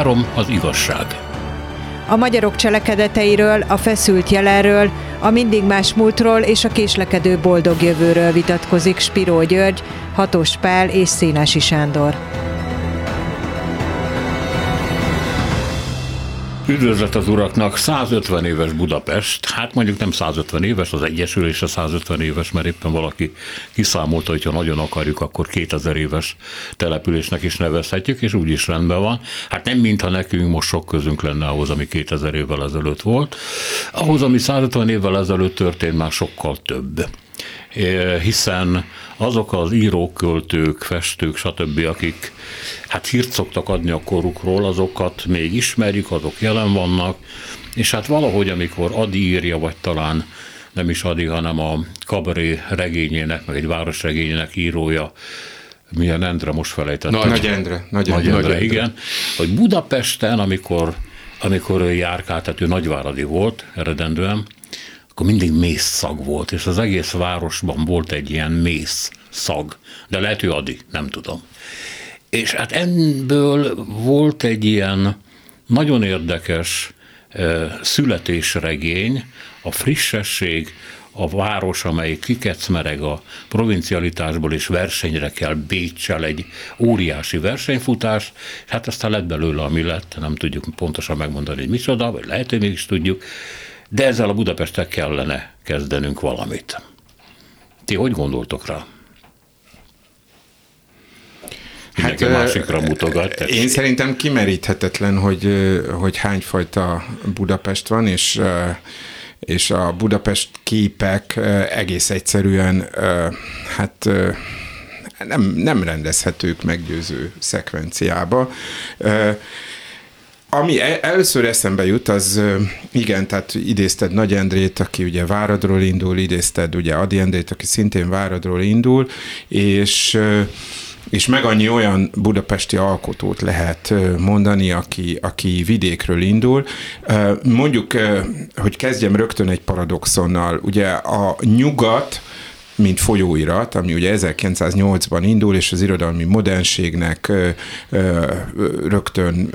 Három az igazság. A magyarok cselekedeteiről, a feszült jelenről, a mindig más múltról és a késlekedő boldog jövőről vitatkozik Spiró György, Hatos Pál és Szénási Sándor. Üdvözlet az uraknak, 150 éves Budapest, hát mondjuk nem 150 éves, az Egyesülés a 150 éves, mert éppen valaki kiszámolta, hogyha nagyon akarjuk, akkor 2000 éves településnek is nevezhetjük, és úgy is rendben van. Hát nem mintha nekünk most sok közünk lenne ahhoz, ami 2000 évvel ezelőtt volt. Ahhoz, ami 150 évvel ezelőtt történt, már sokkal több hiszen azok az írók, költők, festők, stb., akik hát hírt szoktak adni a korukról, azokat még ismerjük, azok jelen vannak, és hát valahogy, amikor Adi írja, vagy talán nem is Adi, hanem a Kabaré regényének, meg egy városregényének írója, milyen Endre most felejtettem. Nagy, nagy Endre. Nagy, nagy, Endre, Endre, igen. Hogy Budapesten, amikor, amikor ő járkált, tehát ő nagyváradi volt eredendően, akkor mindig mész szag volt, és az egész városban volt egy ilyen mész szag, de lehet, hogy Adi, nem tudom. És hát ebből volt egy ilyen nagyon érdekes születésregény, a frissesség, a város, amely kikecmereg a provincialitásból, és versenyre kell Bécsel egy óriási versenyfutás, hát aztán lett belőle, ami lett, nem tudjuk pontosan megmondani, hogy micsoda, vagy lehet, hogy mégis tudjuk, de ezzel a Budapestek kellene kezdenünk valamit. Ti hogy gondoltok rá? Hát, másikra mutogat. Én tessék. szerintem kimeríthetetlen, hogy, hogy hányfajta Budapest van, és és a Budapest képek egész egyszerűen hát nem, nem rendezhetők meggyőző szekvenciába. Ami e- először eszembe jut, az igen, tehát idézted Nagy Endrét, aki ugye Váradról indul, idézted ugye Adi Endrét, aki szintén Váradról indul, és és meg annyi olyan budapesti alkotót lehet mondani, aki, aki vidékről indul. Mondjuk, hogy kezdjem rögtön egy paradoxonnal. Ugye a nyugat mint folyóirat, ami ugye 1908-ban indul, és az irodalmi modernségnek rögtön,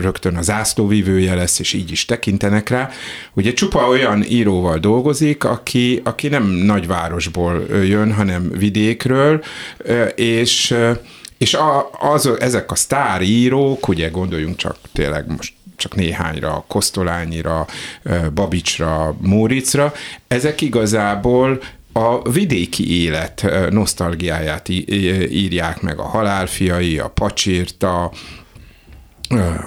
rögtön az zászlóvívője lesz, és így is tekintenek rá. Ugye csupa olyan íróval dolgozik, aki, aki nem nagyvárosból jön, hanem vidékről, és és a, az, ezek a sztár írók, ugye gondoljunk csak tényleg most csak néhányra, Kosztolányira, Babicsra, Móricra, ezek igazából a vidéki élet nosztalgiáját írják meg a halálfiai, a pacsírta,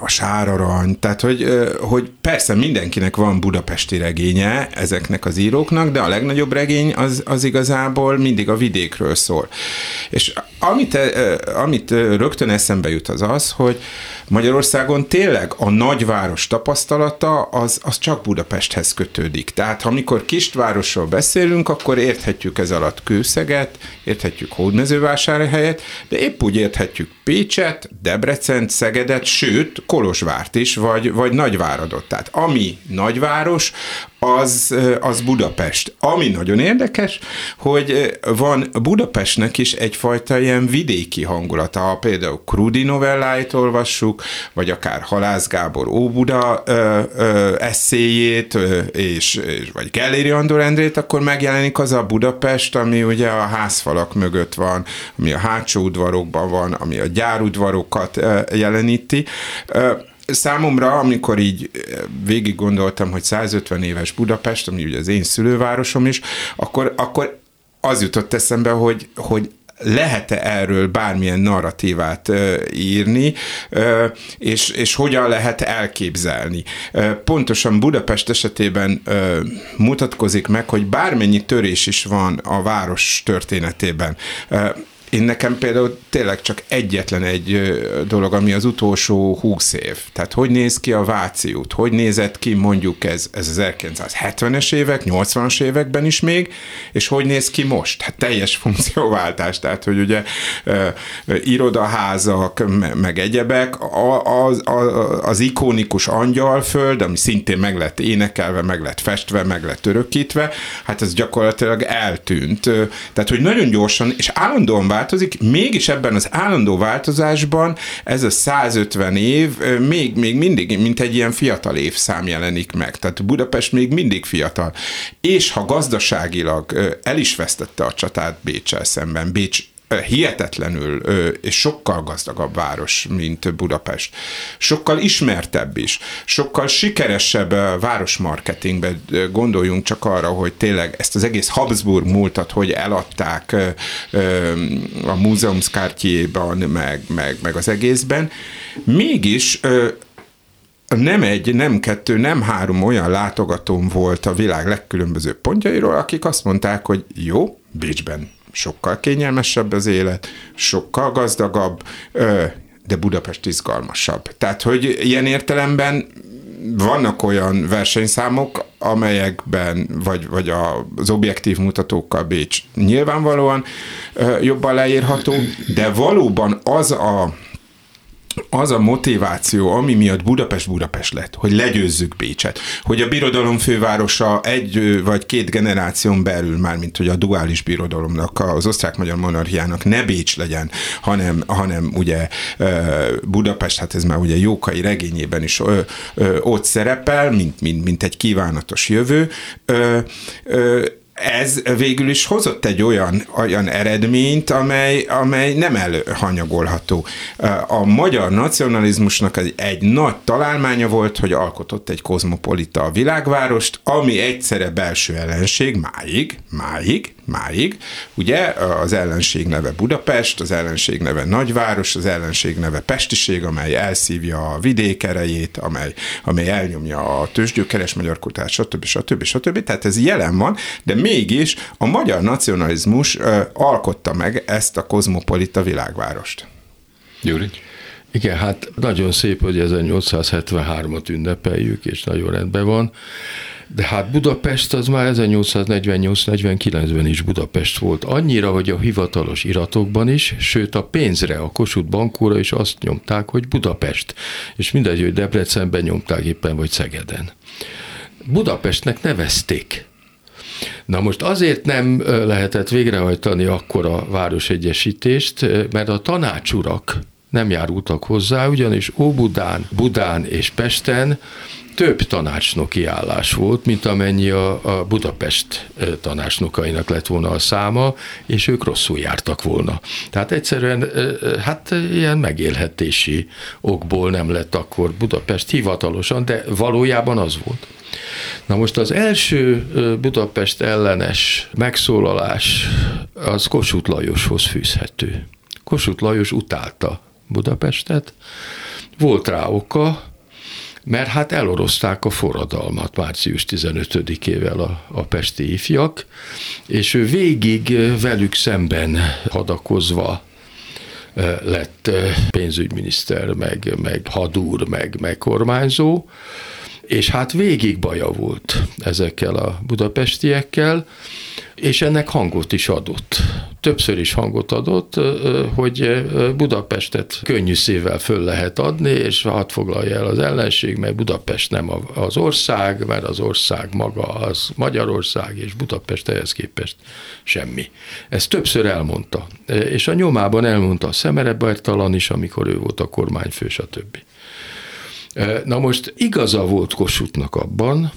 a sárarany, tehát hogy, hogy persze mindenkinek van budapesti regénye ezeknek az íróknak, de a legnagyobb regény az, az igazából mindig a vidékről szól. És amit, amit rögtön eszembe jut az az, hogy Magyarországon tényleg a nagyváros tapasztalata az, az csak Budapesthez kötődik. Tehát ha amikor kistvárosról beszélünk, akkor érthetjük ez alatt Kőszeget, érthetjük Hódmezővásárhelyet, de épp úgy érthetjük Pécset, Debrecent, Szegedet, sőt, Kolozsvárt is, vagy, vagy Nagyváradot. Tehát ami nagyváros, az, az Budapest. Ami nagyon érdekes, hogy van Budapestnek is egyfajta ilyen vidéki hangulata. Ha például Krudi novelláit olvassuk, vagy akár Halász Gábor Óbuda ö, ö, eszéjét, ö, és, és, vagy Gelléri Andor Endrét, akkor megjelenik az a Budapest, ami ugye a házfalak mögött van, ami a hátsó udvarokban van, ami a gyárudvarokat jeleníti számomra, amikor így eh, végig gondoltam, hogy 150 éves Budapest, ami ugye az én szülővárosom is, akkor, akkor az jutott eszembe, hogy, hogy lehet-e erről bármilyen narratívát uh, írni, uh, és, és hogyan lehet elképzelni. Uh, pontosan Budapest esetében uh, mutatkozik meg, hogy bármennyi törés is van a város történetében. Uh, én nekem például tényleg csak egyetlen egy dolog, ami az utolsó húsz év. Tehát hogy néz ki a Váci út? Hogy nézett ki mondjuk ez, ez az 1970-es évek, 80-as években is még, és hogy néz ki most? Hát teljes funkcióváltás, tehát hogy ugye uh, irodaházak, meg egyebek, az, az, az ikonikus angyalföld, ami szintén meg lett énekelve, meg lett festve, meg lett örökítve, hát ez gyakorlatilag eltűnt. Tehát, hogy nagyon gyorsan, és állandóan változik, mégis ebben az állandó változásban ez a 150 év még, még mindig, mint egy ilyen fiatal évszám jelenik meg. Tehát Budapest még mindig fiatal. És ha gazdaságilag el is vesztette a csatát Bécsel szemben, Bécs hihetetlenül és sokkal gazdagabb város, mint Budapest. Sokkal ismertebb is, sokkal sikeresebb városmarketingben gondoljunk csak arra, hogy tényleg ezt az egész Habsburg múltat, hogy eladták a múzeumszkártyéban, meg, meg, meg az egészben. Mégis nem egy, nem kettő, nem három olyan látogatóm volt a világ legkülönbözőbb pontjairól, akik azt mondták, hogy jó, Bécsben sokkal kényelmesebb az élet, sokkal gazdagabb, de Budapest izgalmasabb. Tehát, hogy ilyen értelemben vannak olyan versenyszámok, amelyekben, vagy, vagy az objektív mutatókkal Bécs nyilvánvalóan jobban leírható, de valóban az a az a motiváció, ami miatt Budapest Budapest lett, hogy legyőzzük Bécset, hogy a birodalom fővárosa egy vagy két generáción belül, már mint hogy a duális birodalomnak, az osztrák-magyar monarchiának ne Bécs legyen, hanem, hanem ugye Budapest, hát ez már ugye Jókai regényében is ott szerepel, mint, mint, mint egy kívánatos jövő ez végül is hozott egy olyan, olyan eredményt, amely, amely nem előhanyagolható. A magyar nacionalizmusnak egy, egy nagy találmánya volt, hogy alkotott egy kozmopolita világvárost, ami egyszerre belső ellenség, máig, máig, máig. Ugye az ellenség neve Budapest, az ellenség neve nagyváros, az ellenség neve pestiség, amely elszívja a vidék erejét, amely, amely elnyomja a tőzsgyökeres magyar kutát, stb. stb. stb. Tehát ez jelen van, de mégis a magyar nacionalizmus alkotta meg ezt a kozmopolita világvárost. Gyuri? Igen, hát nagyon szép, hogy 1873-at ünnepeljük, és nagyon rendben van. De hát Budapest az már 1848-49-ben is Budapest volt. Annyira, hogy a hivatalos iratokban is, sőt a pénzre, a Kossuth bankóra is azt nyomták, hogy Budapest. És mindegy, hogy Debrecenben nyomták éppen, vagy Szegeden. Budapestnek nevezték. Na most azért nem lehetett végrehajtani akkor a városegyesítést, mert a tanácsurak nem járultak hozzá, ugyanis Óbudán, Budán és Pesten több tanácsnoki állás volt, mint amennyi a, a Budapest tanácsnokainak lett volna a száma, és ők rosszul jártak volna. Tehát egyszerűen hát ilyen megélhetési okból nem lett akkor Budapest hivatalosan, de valójában az volt. Na most az első Budapest ellenes megszólalás az Kossuth Lajoshoz fűzhető. Kossuth Lajos utálta Budapestet, volt rá oka, mert hát elorozták a forradalmat március 15-ével a, a pesti ifjak, és ő végig velük szemben hadakozva lett pénzügyminiszter, meg, meg hadúr, meg, meg kormányzó, és hát végig baja volt ezekkel a budapestiekkel, és ennek hangot is adott. Többször is hangot adott, hogy Budapestet könnyű szívvel föl lehet adni, és hadd foglalja el az ellenség, mert Budapest nem az ország, mert az ország maga az Magyarország, és Budapest ehhez képest semmi. Ezt többször elmondta, és a nyomában elmondta a Szemere Bertalan is, amikor ő volt a kormányfő, stb. Na most igaza volt Kossuthnak abban,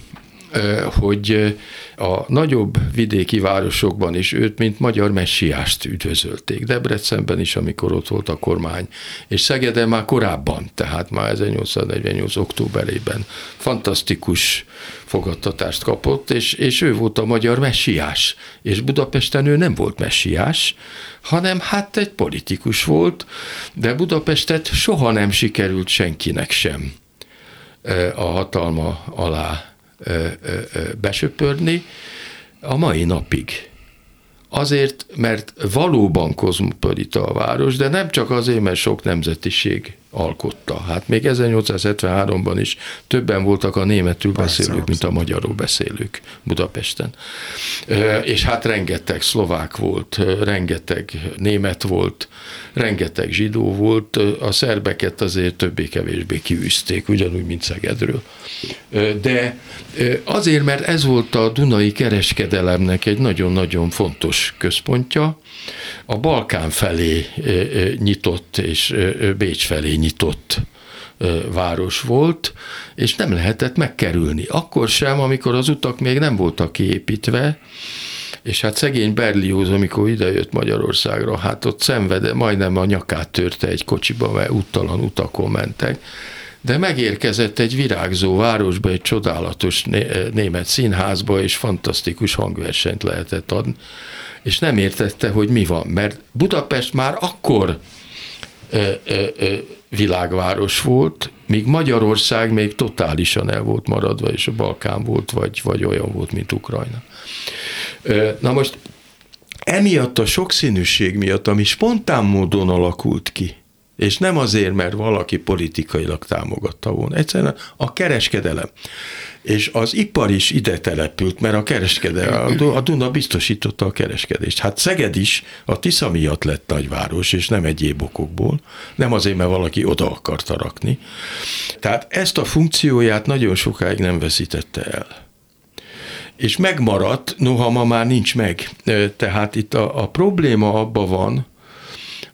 hogy a nagyobb vidéki városokban is őt, mint magyar messiást üdvözölték. Debrecenben is, amikor ott volt a kormány, és Szegeden már korábban, tehát már 1848. októberében fantasztikus fogadtatást kapott, és, és ő volt a magyar messiás. És Budapesten ő nem volt messiás, hanem hát egy politikus volt, de Budapestet soha nem sikerült senkinek sem a hatalma alá besöpörni a mai napig. Azért, mert valóban kozmopolita a város, de nem csak azért, mert sok nemzetiség alkotta. Hát még 1873-ban is többen voltak a németül beszélők, mint a magyarul beszélők Budapesten. És hát rengeteg szlovák volt, rengeteg német volt, rengeteg zsidó volt, a szerbeket azért többé-kevésbé kiűzték, ugyanúgy, mint Szegedről. De azért, mert ez volt a Dunai kereskedelemnek egy nagyon-nagyon fontos központja, a Balkán felé nyitott és Bécs felé nyitott város volt, és nem lehetett megkerülni. Akkor sem, amikor az utak még nem voltak kiépítve, és hát szegény Berlioz, amikor idejött Magyarországra, hát ott szenvede, majdnem a nyakát törte egy kocsiba, mert úttalan utakon mentek, de megérkezett egy virágzó városba, egy csodálatos német színházba, és fantasztikus hangversenyt lehetett adni, és nem értette, hogy mi van, mert Budapest már akkor ö, ö, ö, világváros volt, míg Magyarország még totálisan el volt maradva, és a Balkán volt, vagy, vagy olyan volt, mint Ukrajna. Na most emiatt a sokszínűség miatt, ami spontán módon alakult ki, és nem azért, mert valaki politikailag támogatta volna. Egyszerűen a kereskedelem. És az ipar is ide települt, mert a kereskedelem, a Duna biztosította a kereskedést. Hát Szeged is a Tisza miatt lett nagyváros, és nem egyéb okokból. Nem azért, mert valaki oda akarta rakni. Tehát ezt a funkcióját nagyon sokáig nem veszítette el és megmaradt, noha ma már nincs meg. Tehát itt a, a probléma abban van,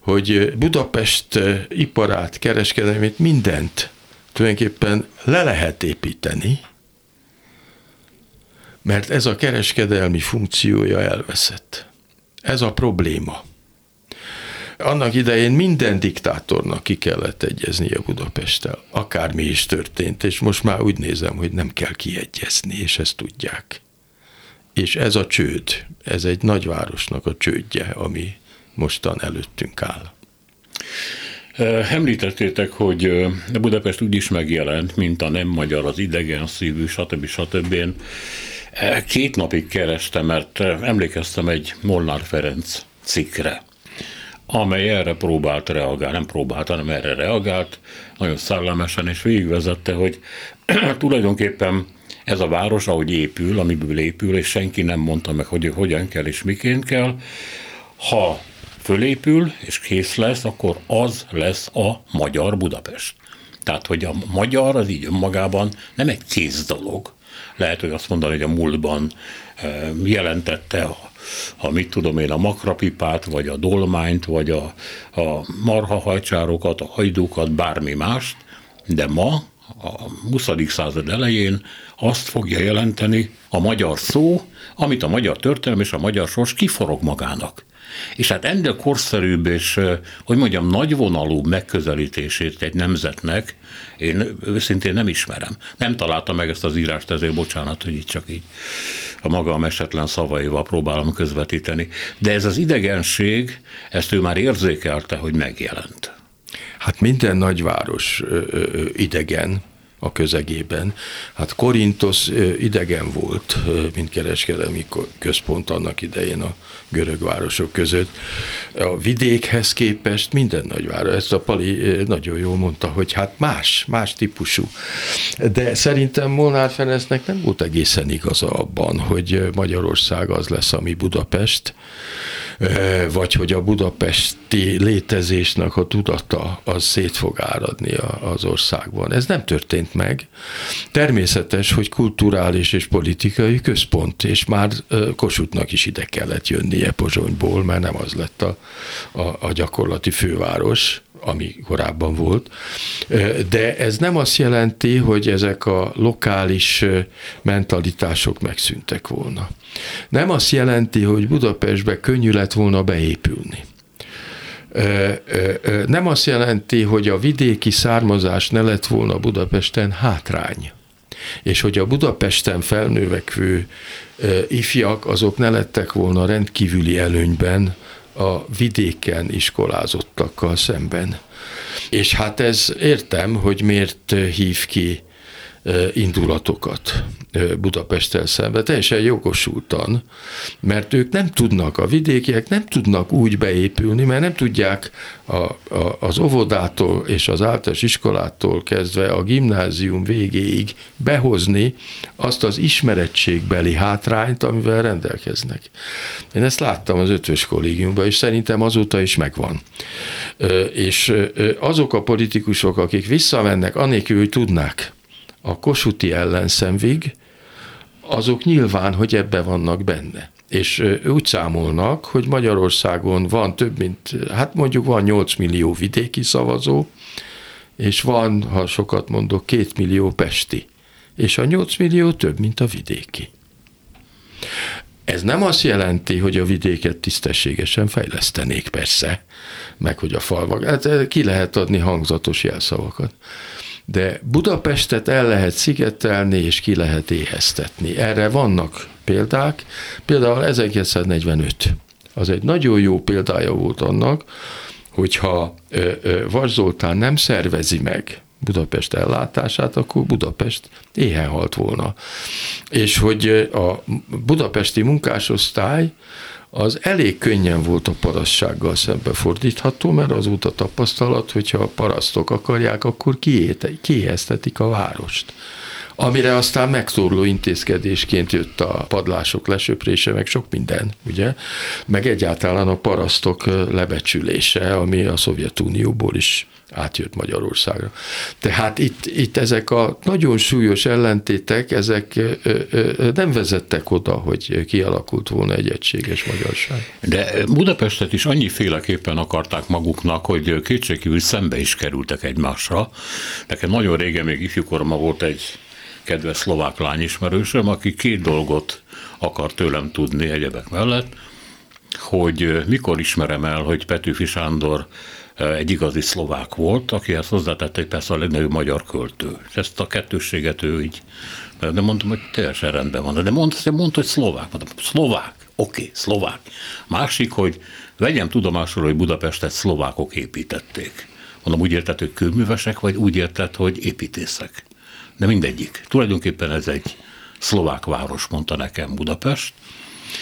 hogy Budapest iparát, kereskedelmét, mindent tulajdonképpen le lehet építeni, mert ez a kereskedelmi funkciója elveszett. Ez a probléma. Annak idején minden diktátornak ki kellett egyezni a Budapesttel, akármi is történt, és most már úgy nézem, hogy nem kell kiegyezni, és ezt tudják. És ez a csőd, ez egy nagyvárosnak a csődje, ami mostan előttünk áll. Említettétek, hogy Budapest úgy is megjelent, mint a nem magyar, az idegen szívű, stb. stb. Én két napig kerestem, mert emlékeztem egy Molnár Ferenc cikkre, amely erre próbált reagálni, nem próbált, hanem erre reagált, nagyon szellemesen, és végigvezette, hogy tulajdonképpen ez a város, ahogy épül, amiből épül, és senki nem mondta meg, hogy hogyan kell és miként kell, ha fölépül és kész lesz, akkor az lesz a magyar Budapest. Tehát, hogy a magyar az így önmagában nem egy kész dolog. Lehet, hogy azt mondani, hogy a múltban eh, jelentette a, a mit tudom én, a makrapipát, vagy a dolmányt, vagy a, a marhahajcsárokat, a hajdukat, bármi mást, de ma, a 20. század elején azt fogja jelenteni a magyar szó, amit a magyar történelem és a magyar sors kiforog magának. És hát ennél korszerűbb és, hogy mondjam, nagyvonalú megközelítését egy nemzetnek én őszintén nem ismerem. Nem találtam meg ezt az írást, ezért bocsánat, hogy itt csak így a maga esetlen szavaival próbálom közvetíteni. De ez az idegenség, ezt ő már érzékelte, hogy megjelent. Hát minden nagyváros idegen, a közegében. Hát Korintos idegen volt, mint kereskedelmi központ annak idején a görög városok között. A vidékhez képest minden nagyváros, ezt a Pali nagyon jól mondta, hogy hát más, más típusú. De szerintem Molnár Ferencnek nem volt egészen igaza abban, hogy Magyarország az lesz, ami Budapest, vagy hogy a budapesti létezésnek a tudata az szét fog áradni az országban. Ez nem történt meg. Természetes, hogy kulturális és politikai központ, és már Kossuthnak is ide kellett jönnie Pozsonyból, mert nem az lett a, a, a gyakorlati főváros, ami korábban volt. De ez nem azt jelenti, hogy ezek a lokális mentalitások megszűntek volna. Nem azt jelenti, hogy Budapestbe könnyű lett volna beépülni. Nem azt jelenti, hogy a vidéki származás ne lett volna Budapesten hátrány és hogy a Budapesten felnövekvő ifjak azok ne lettek volna rendkívüli előnyben a vidéken iskolázottakkal szemben. És hát ez értem, hogy miért hív ki indulatokat Budapesttel szemben, teljesen jogosultan, mert ők nem tudnak, a vidékiek nem tudnak úgy beépülni, mert nem tudják a, a, az óvodától és az általános iskolától kezdve a gimnázium végéig behozni azt az ismerettségbeli hátrányt, amivel rendelkeznek. Én ezt láttam az ötös kollégiumban, és szerintem azóta is megvan. És azok a politikusok, akik visszamennek, anélkül, hogy tudnák, a kosuti ellenszemvig, azok nyilván, hogy ebbe vannak benne. És úgy számolnak, hogy Magyarországon van több mint, hát mondjuk van 8 millió vidéki szavazó, és van, ha sokat mondok, 2 millió pesti. És a 8 millió több, mint a vidéki. Ez nem azt jelenti, hogy a vidéket tisztességesen fejlesztenék, persze, meg hogy a falvak, hát ki lehet adni hangzatos jelszavakat de Budapestet el lehet szigetelni, és ki lehet éheztetni. Erre vannak példák, például 1945. Az egy nagyon jó példája volt annak, hogyha Vas Zoltán nem szervezi meg Budapest ellátását, akkor Budapest éhen halt volna. És hogy a budapesti munkásosztály az elég könnyen volt a parasztsággal szembefordítható, mert az út a tapasztalat, hogyha a parasztok akarják, akkor kiéheztetik a várost amire aztán megtorló intézkedésként jött a padlások lesöprése, meg sok minden, ugye? Meg egyáltalán a parasztok lebecsülése, ami a Szovjetunióból is átjött Magyarországra. Tehát itt, itt ezek a nagyon súlyos ellentétek, ezek nem vezettek oda, hogy kialakult volna egy egységes magyarság. De Budapestet is annyiféleképpen akarták maguknak, hogy kétségkívül szembe is kerültek egymásra. Nekem nagyon régen, még ifjúkoromban volt egy kedves szlovák lányismerősöm, aki két dolgot akar tőlem tudni egyebek mellett, hogy mikor ismerem el, hogy Petőfi Sándor egy igazi szlovák volt, akihez hozzátette egy persze a legnagyobb magyar költő. És ezt a kettősséget ő így, de mondtam, hogy teljesen rendben van. De mondta, mondta hogy szlovák. Mondtam, szlovák, oké, okay, szlovák. Másik, hogy vegyem tudomásul, hogy Budapestet szlovákok építették. Mondom, úgy érted, hogy kőművesek, vagy úgy érted, hogy építészek. De mindegyik. Tulajdonképpen ez egy szlovák város, mondta nekem Budapest,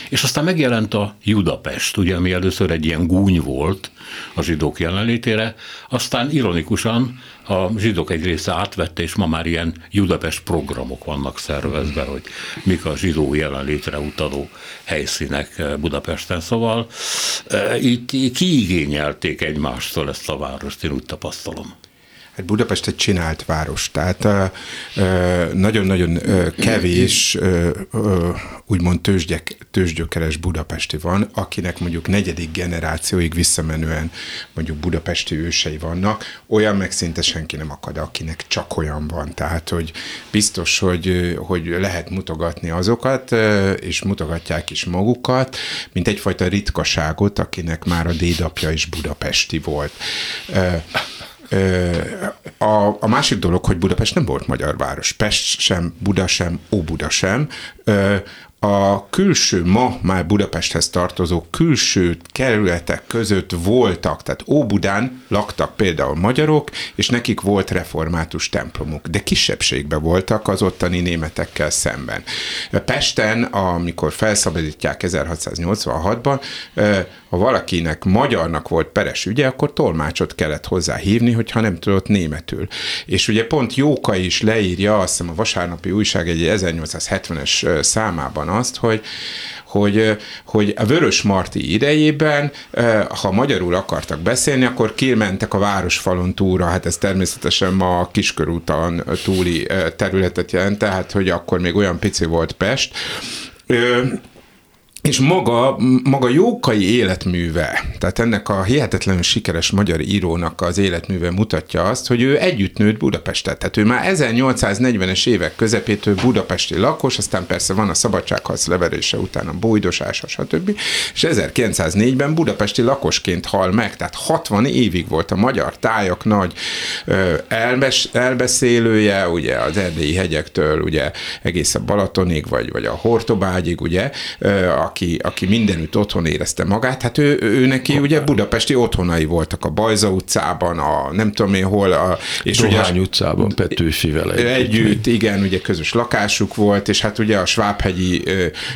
és aztán megjelent a Judapest, ugye, ami először egy ilyen gúny volt a zsidók jelenlétére, aztán ironikusan a zsidók egy része átvette, és ma már ilyen Judapest programok vannak szervezve, hogy mik a zsidó jelenlétre utaló helyszínek Budapesten. Szóval e, itt kiigényelték egymástól ezt a várost, én úgy tapasztalom. Hát Budapest egy csinált város, tehát nagyon-nagyon kevés úgymond tőzsgyek, tőzsgyökeres budapesti van, akinek mondjuk negyedik generációig visszamenően mondjuk budapesti ősei vannak, olyan meg szinte senki nem akad, akinek csak olyan van. Tehát, hogy biztos, hogy, hogy lehet mutogatni azokat, és mutogatják is magukat, mint egyfajta ritkaságot, akinek már a dédapja is budapesti volt. A, a másik dolog, hogy Budapest nem volt magyar város. Pest sem, Buda sem, Óbuda sem a külső, ma már Budapesthez tartozó külső kerületek között voltak, tehát Óbudán laktak például magyarok, és nekik volt református templomuk, de kisebbségben voltak az ottani németekkel szemben. Pesten, amikor felszabadítják 1686-ban, ha valakinek magyarnak volt peres ügye, akkor tolmácsot kellett hozzá hívni, hogyha nem tudott németül. És ugye pont Jóka is leírja, azt hiszem a vasárnapi újság egy 1870-es számában azt, hogy, hogy, hogy a Vörös Marti idejében, ha magyarul akartak beszélni, akkor kimentek a városfalon túra, hát ez természetesen ma a Kiskörúton túli területet jelent, tehát hogy akkor még olyan pici volt Pest, és maga, maga Jókai életműve, tehát ennek a hihetetlenül sikeres magyar írónak az életműve mutatja azt, hogy ő együtt nőtt Budapestet. Tehát ő már 1840-es évek közepétől budapesti lakos, aztán persze van a szabadságharc leverése után a bújdosása, stb. És 1904-ben budapesti lakosként hal meg, tehát 60 évig volt a magyar tájak nagy elbes, elbeszélője, ugye az erdélyi hegyektől ugye egész a Balatonig, vagy, vagy a Hortobágyig, ugye, a aki, aki mindenütt otthon érezte magát, hát ő, ő neki ugye budapesti otthonai voltak a Bajza utcában, a nem tudom én hol. A, és Dohány ugye, utcában Petőfivel együtt. Együtt, igen, ugye közös lakásuk volt, és hát ugye a Svábhegyi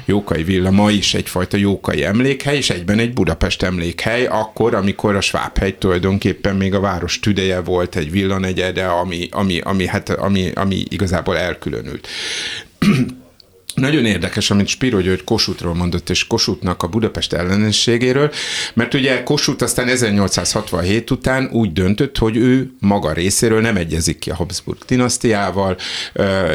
Jókai Villa ma is egyfajta jókai emlékhely, és egyben egy Budapest emlékhely, akkor, amikor a Svábhegy tulajdonképpen még a város tüdeje volt, egy villanegyede, ami, ami, ami, hát, ami, ami igazából elkülönült. Nagyon érdekes, amit Spiro György Kossuthról mondott, és Kossuthnak a Budapest ellenességéről, mert ugye Kossuth aztán 1867 után úgy döntött, hogy ő maga részéről nem egyezik ki a Habsburg dinasztiával,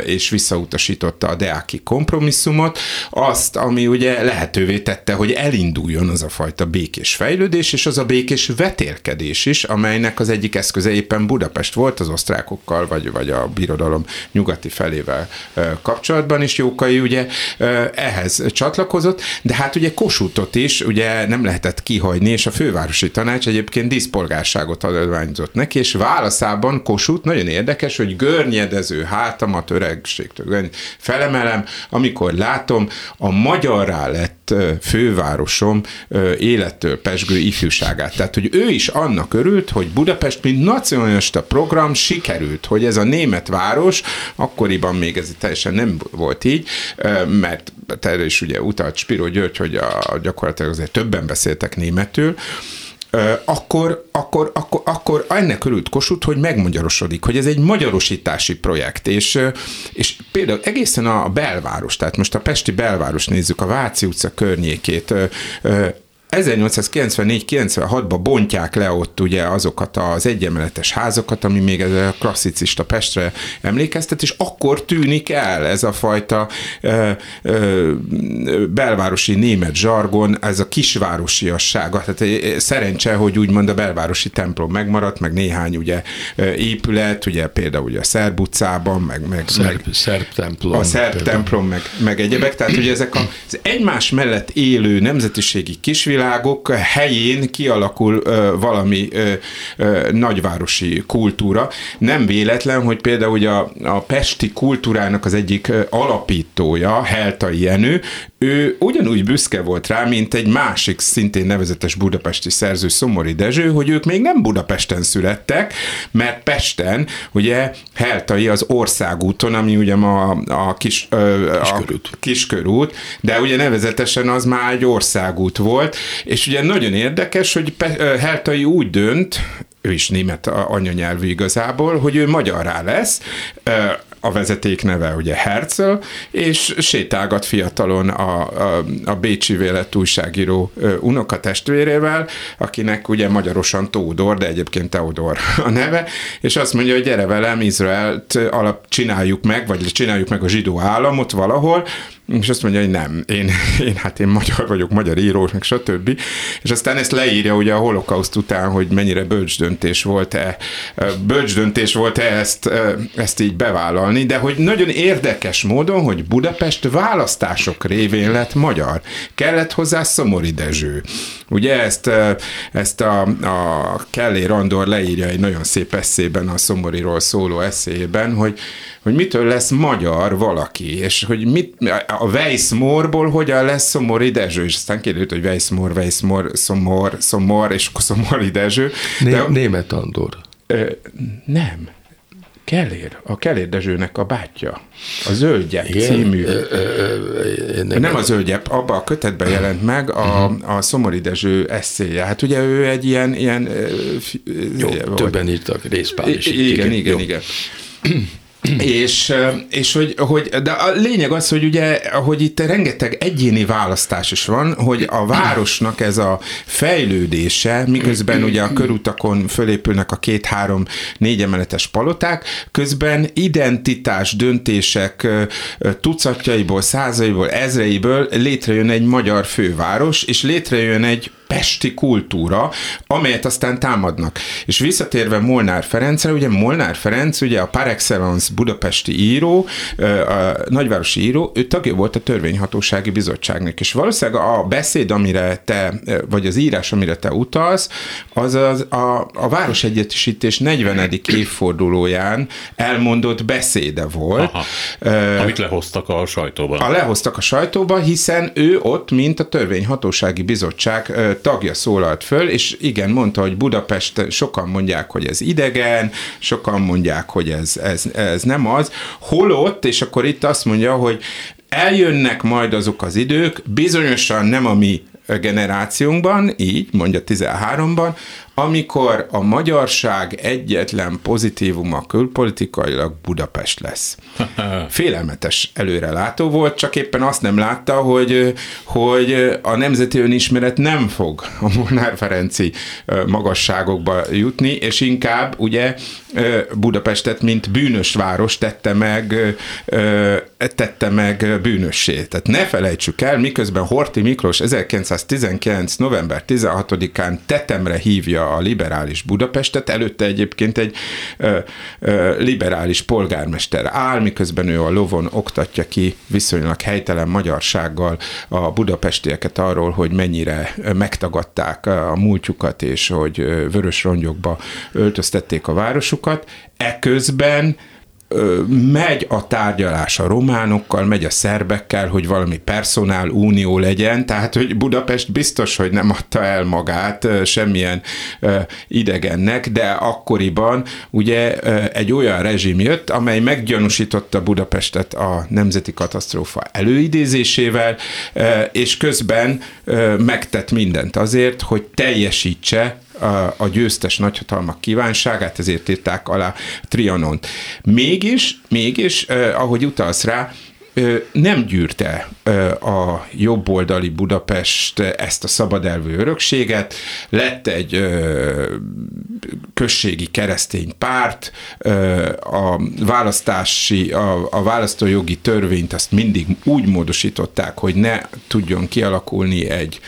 és visszautasította a Deáki kompromisszumot, azt, ami ugye lehetővé tette, hogy elinduljon az a fajta békés fejlődés, és az a békés vetélkedés is, amelynek az egyik eszköze éppen Budapest volt az osztrákokkal, vagy, vagy a birodalom nyugati felével kapcsolatban is. Jókai ehhez csatlakozott, de hát ugye Kossuthot is ugye nem lehetett kihagyni, és a fővárosi tanács egyébként díszpolgárságot adványzott neki, és válaszában Kossuth nagyon érdekes, hogy görnyedező hátamat öregségtől felemelem, amikor látom a magyarrá lett fővárosom élettől pesgő ifjúságát. Tehát, hogy ő is annak örült, hogy Budapest, mint nacionalista program sikerült, hogy ez a német város, akkoriban még ez teljesen nem volt így, mert erre is ugye utalt Spiro György, hogy a, gyakorlatilag azért többen beszéltek németül, akkor, akkor, akkor, akkor ennek örült Kossuth, hogy megmagyarosodik, hogy ez egy magyarosítási projekt, és, és például egészen a belváros, tehát most a Pesti belváros nézzük, a Váci utca környékét, 1894-96-ban bontják le ott ugye azokat az egyemeletes házakat, ami még ez a klasszicista Pestre emlékeztet, és akkor tűnik el ez a fajta ö, ö, belvárosi német zsargon, ez a kisvárosiassága. Tehát szerencse, hogy úgymond a belvárosi templom megmaradt, meg néhány ugye épület, ugye például ugye a Szerb utcában, meg, meg, szerb, meg szerb templom. A szerb például. templom, meg, meg egyebek. Tehát ugye ezek az egymás mellett élő nemzetiségi kisvilágok, világok helyén kialakul ö, valami ö, ö, nagyvárosi kultúra. Nem véletlen, hogy például ugye a, a pesti kultúrának az egyik alapítója, Heltai Jenő, ő ugyanúgy büszke volt rá, mint egy másik szintén nevezetes budapesti szerző Szomori Dezső, hogy ők még nem Budapesten születtek, mert Pesten ugye Heltai az országúton, ami ugye ma a, a, kis, a kiskörút, de ugye nevezetesen az már egy országút volt, és ugye nagyon érdekes, hogy Heltai úgy dönt, ő is német anyanyelvű igazából, hogy ő magyarrá lesz, a vezeték neve ugye Herzl, és sétálgat fiatalon a, a, a Bécsi vélet újságíró unokatestvérével, akinek ugye magyarosan Tódor, de egyébként Teodor a neve, és azt mondja, hogy gyere velem, Izraelt alap csináljuk meg, vagy csináljuk meg a zsidó államot valahol, és azt mondja, hogy nem, én, én hát én magyar vagyok, magyar író, meg stb. És aztán ezt leírja ugye a holokauszt után, hogy mennyire bölcs döntés volt-e, bölcs döntés volt-e ezt, ezt így bevállalni, de hogy nagyon érdekes módon, hogy Budapest választások révén lett magyar. Kellett hozzá Szomori Dezső. Ugye ezt, ezt a, a Kellé Randor leírja egy nagyon szép eszében, a Szomoriról szóló eszéjében, hogy, hogy mitől lesz magyar valaki, és hogy mit, a Weissmorból hogyan lesz Szomori Dezső, és aztán kérdőt, hogy Weissmor, Weissmor, Szomor, Szomor, és Szomori Dezső. Né- de, Német Andor. Ö, nem. Kellér, a Kellér Dezsőnek a bátyja, a Zöldgyep Igen, című. Ö, ö, ö, nem, nem a Zöldgyep, abban a kötetben jelent meg a, uh-huh. a Szomori Dezső eszéje. Hát ugye ő egy ilyen... ilyen Jó, vagy, többen írtak, részpál is. Igen, igen, igen. igen és, és hogy, hogy, de a lényeg az, hogy ugye, hogy itt rengeteg egyéni választás is van, hogy a városnak ez a fejlődése, miközben ugye a körutakon fölépülnek a két-három négy emeletes paloták, közben identitás döntések tucatjaiból, százaiból, ezreiből létrejön egy magyar főváros, és létrejön egy pesti kultúra, amelyet aztán támadnak. És visszatérve Molnár Ferencre, ugye Molnár Ferenc, ugye a par excellence budapesti író, a nagyvárosi író, ő tagja volt a törvényhatósági bizottságnak, és valószínűleg a beszéd, amire te, vagy az írás, amire te utalsz, az, az a, a Városegyetesítés 40. évfordulóján elmondott beszéde volt. Aha. Uh, Amit lehoztak a sajtóban. A lehoztak a sajtóba, hiszen ő ott, mint a Törvényhatósági Bizottság tagja szólalt föl, és igen, mondta, hogy Budapest, sokan mondják, hogy ez idegen, sokan mondják, hogy ez, ez, ez nem az, holott, és akkor itt azt mondja, hogy eljönnek majd azok az idők, bizonyosan nem a mi generációnkban, így mondja 13-ban, amikor a magyarság egyetlen pozitívuma külpolitikailag Budapest lesz. Félelmetes előrelátó volt, csak éppen azt nem látta, hogy, hogy a nemzeti önismeret nem fog a Molnár Ferenci magasságokba jutni, és inkább ugye Budapestet, mint bűnös város tette meg, tette meg bűnössé. Tehát ne felejtsük el, miközben Horti Miklós 1919. november 16-án tetemre hívja a liberális Budapestet, előtte egyébként egy ö, ö, liberális polgármester áll, miközben ő a lovon oktatja ki viszonylag helytelen magyarsággal a budapestieket arról, hogy mennyire megtagadták a múltjukat, és hogy vörös rongyokba öltöztették a városukat. Eközben megy a tárgyalás a románokkal, megy a szerbekkel, hogy valami personál unió legyen, tehát hogy Budapest biztos, hogy nem adta el magát semmilyen idegennek, de akkoriban ugye egy olyan rezsim jött, amely meggyanúsította Budapestet a nemzeti katasztrófa előidézésével, és közben megtett mindent azért, hogy teljesítse a, győztes nagyhatalmak kívánságát, ezért írták alá Trianont. Mégis, mégis, ahogy utalsz rá, nem gyűrte a jobboldali Budapest ezt a szabadelvű örökséget, lett egy községi keresztény párt, a választási, a, a választójogi törvényt azt mindig úgy módosították, hogy ne tudjon kialakulni egy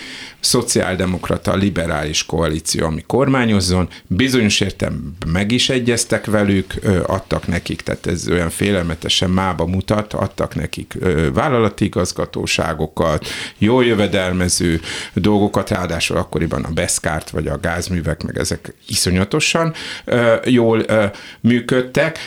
szociáldemokrata liberális koalíció, ami kormányozzon, bizonyos értem meg is egyeztek velük, adtak nekik, tehát ez olyan félelmetesen mába mutat, adtak nekik vállalati igazgatóságokat, jól jövedelmező dolgokat, ráadásul akkoriban a Beszkárt vagy a gázművek, meg ezek iszonyatosan jól működtek,